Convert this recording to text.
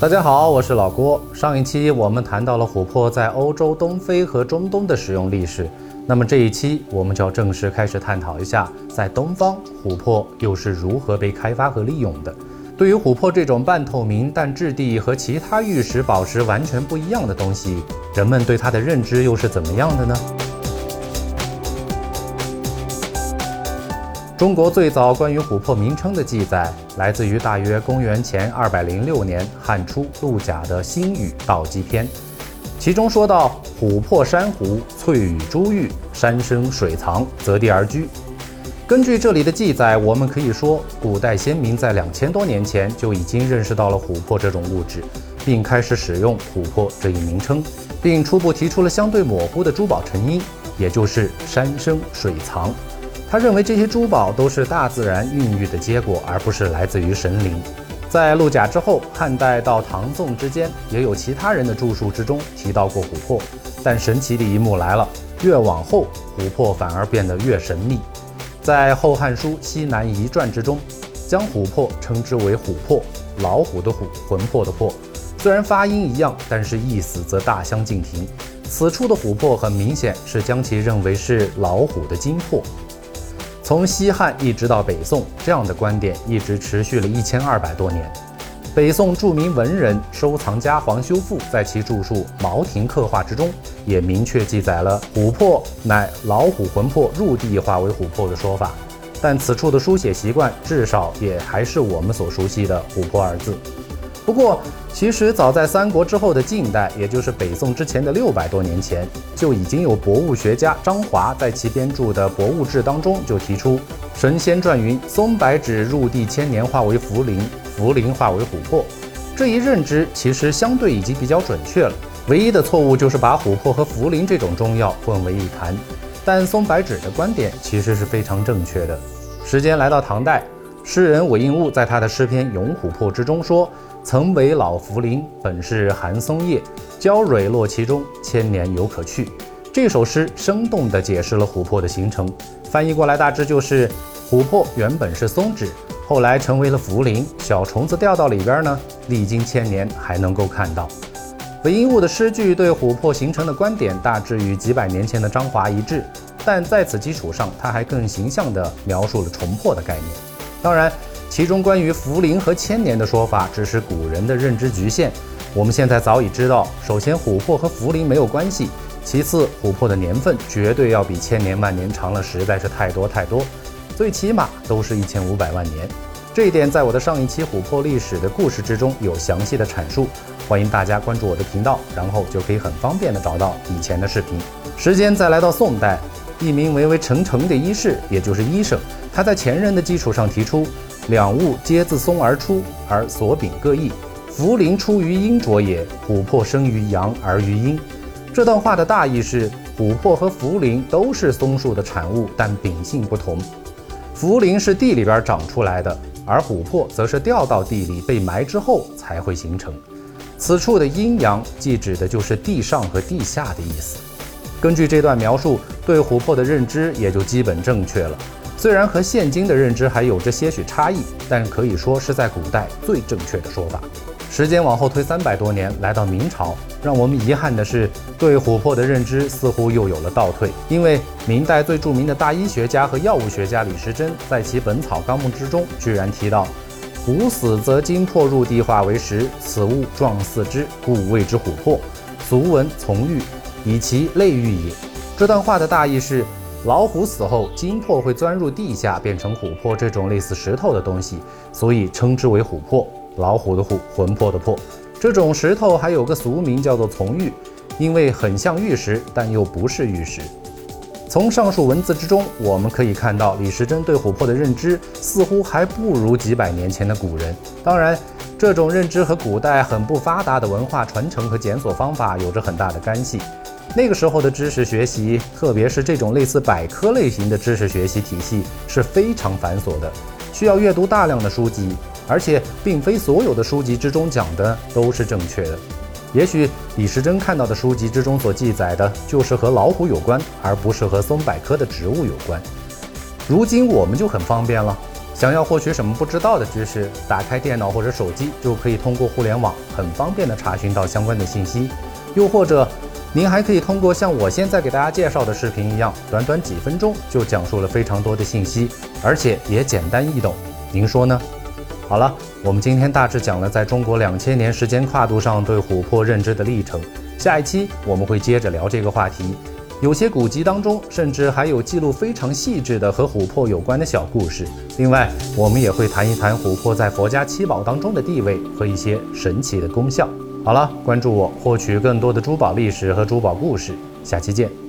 大家好，我是老郭。上一期我们谈到了琥珀在欧洲、东非和中东的使用历史，那么这一期我们就要正式开始探讨一下，在东方琥珀又是如何被开发和利用的。对于琥珀这种半透明但质地和其他玉石、宝石完全不一样的东西，人们对它的认知又是怎么样的呢？中国最早关于琥珀名称的记载，来自于大约公元前二百零六年汉初陆贾的《新语道纪篇》，其中说到：“琥珀珊瑚，翠羽珠玉，山生水藏，择地而居。”根据这里的记载，我们可以说，古代先民在两千多年前就已经认识到了琥珀这种物质，并开始使用琥珀这一名称，并初步提出了相对模糊的珠宝成因，也就是山生水藏。他认为这些珠宝都是大自然孕育的结果，而不是来自于神灵。在陆贾之后，汉代到唐宋之间，也有其他人的著述之中提到过琥珀。但神奇的一幕来了，越往后，琥珀反而变得越神秘。在《后汉书·西南夷传》之中，将琥珀称之为琥珀，老虎的虎，魂魄的魄。虽然发音一样，但是意思则大相径庭。此处的琥珀很明显是将其认为是老虎的精魄。从西汉一直到北宋，这样的观点一直持续了一千二百多年。北宋著名文人、收藏家黄修复在其著述《茅亭刻画》之中，也明确记载了琥珀乃老虎魂魄入地化为琥珀的说法。但此处的书写习惯，至少也还是我们所熟悉的“琥珀”二字。不过，其实早在三国之后的近代，也就是北宋之前的六百多年前，就已经有博物学家张华在其编著的《博物志》当中就提出：“神仙传云，松柏纸入地千年化为茯苓，茯苓化为琥珀。”这一认知其实相对已经比较准确了。唯一的错误就是把琥珀和茯苓这种中药混为一谈。但松柏纸的观点其实是非常正确的。时间来到唐代，诗人韦应物在他的诗篇《咏琥珀》之中说。曾为老茯苓，本是寒松叶，娇蕊落其中，千年犹可去。这首诗生动地解释了琥珀的形成，翻译过来大致就是：琥珀原本是松脂，后来成为了茯苓，小虫子掉到里边呢，历经千年还能够看到。韦应物的诗句对琥珀形成的观点大致与几百年前的张华一致，但在此基础上，他还更形象地描述了虫珀的概念。当然。其中关于茯苓和千年的说法，只是古人的认知局限。我们现在早已知道，首先琥珀和茯苓没有关系，其次琥珀的年份绝对要比千年万年长了，实在是太多太多，最起码都是一千五百万年。这一点在我的上一期琥珀历史的故事之中有详细的阐述，欢迎大家关注我的频道，然后就可以很方便的找到以前的视频。时间再来到宋代，一名为为程程的医士，也就是医生，他在前人的基础上提出。两物皆自松而出，而所秉各异。茯苓出于阴浊也，琥珀生于阳而于阴。这段话的大意是：琥珀和茯苓都是松树的产物，但秉性不同。茯苓是地里边长出来的，而琥珀则是掉到地里被埋之后才会形成。此处的阴阳，既指的就是地上和地下的意思。根据这段描述，对琥珀的认知也就基本正确了。虽然和现今的认知还有着些许差异，但可以说是在古代最正确的说法。时间往后推三百多年，来到明朝，让我们遗憾的是，对琥珀的认知似乎又有了倒退。因为明代最著名的大医学家和药物学家李时珍，在其《本草纲目》之中居然提到：“虎死则精魄入地化为石，此物状似之，故谓之琥珀。俗闻从玉，以其类玉也。”这段话的大意是。老虎死后，精魄会钻入地下，变成琥珀这种类似石头的东西，所以称之为琥珀。老虎的虎，魂魄的魄。这种石头还有个俗名叫做从玉，因为很像玉石，但又不是玉石。从上述文字之中，我们可以看到李时珍对琥珀的认知似乎还不如几百年前的古人。当然，这种认知和古代很不发达的文化传承和检索方法有着很大的干系。那个时候的知识学习，特别是这种类似百科类型的知识学习体系，是非常繁琐的，需要阅读大量的书籍，而且并非所有的书籍之中讲的都是正确的。也许李时珍看到的书籍之中所记载的，就是和老虎有关，而不是和松柏科的植物有关。如今我们就很方便了，想要获取什么不知道的知识，打开电脑或者手机就可以通过互联网很方便的查询到相关的信息。又或者，您还可以通过像我现在给大家介绍的视频一样，短短几分钟就讲述了非常多的信息，而且也简单易懂。您说呢？好了，我们今天大致讲了在中国两千年时间跨度上对琥珀认知的历程。下一期我们会接着聊这个话题。有些古籍当中甚至还有记录非常细致的和琥珀有关的小故事。另外，我们也会谈一谈琥珀在佛家七宝当中的地位和一些神奇的功效。好了，关注我，获取更多的珠宝历史和珠宝故事。下期见。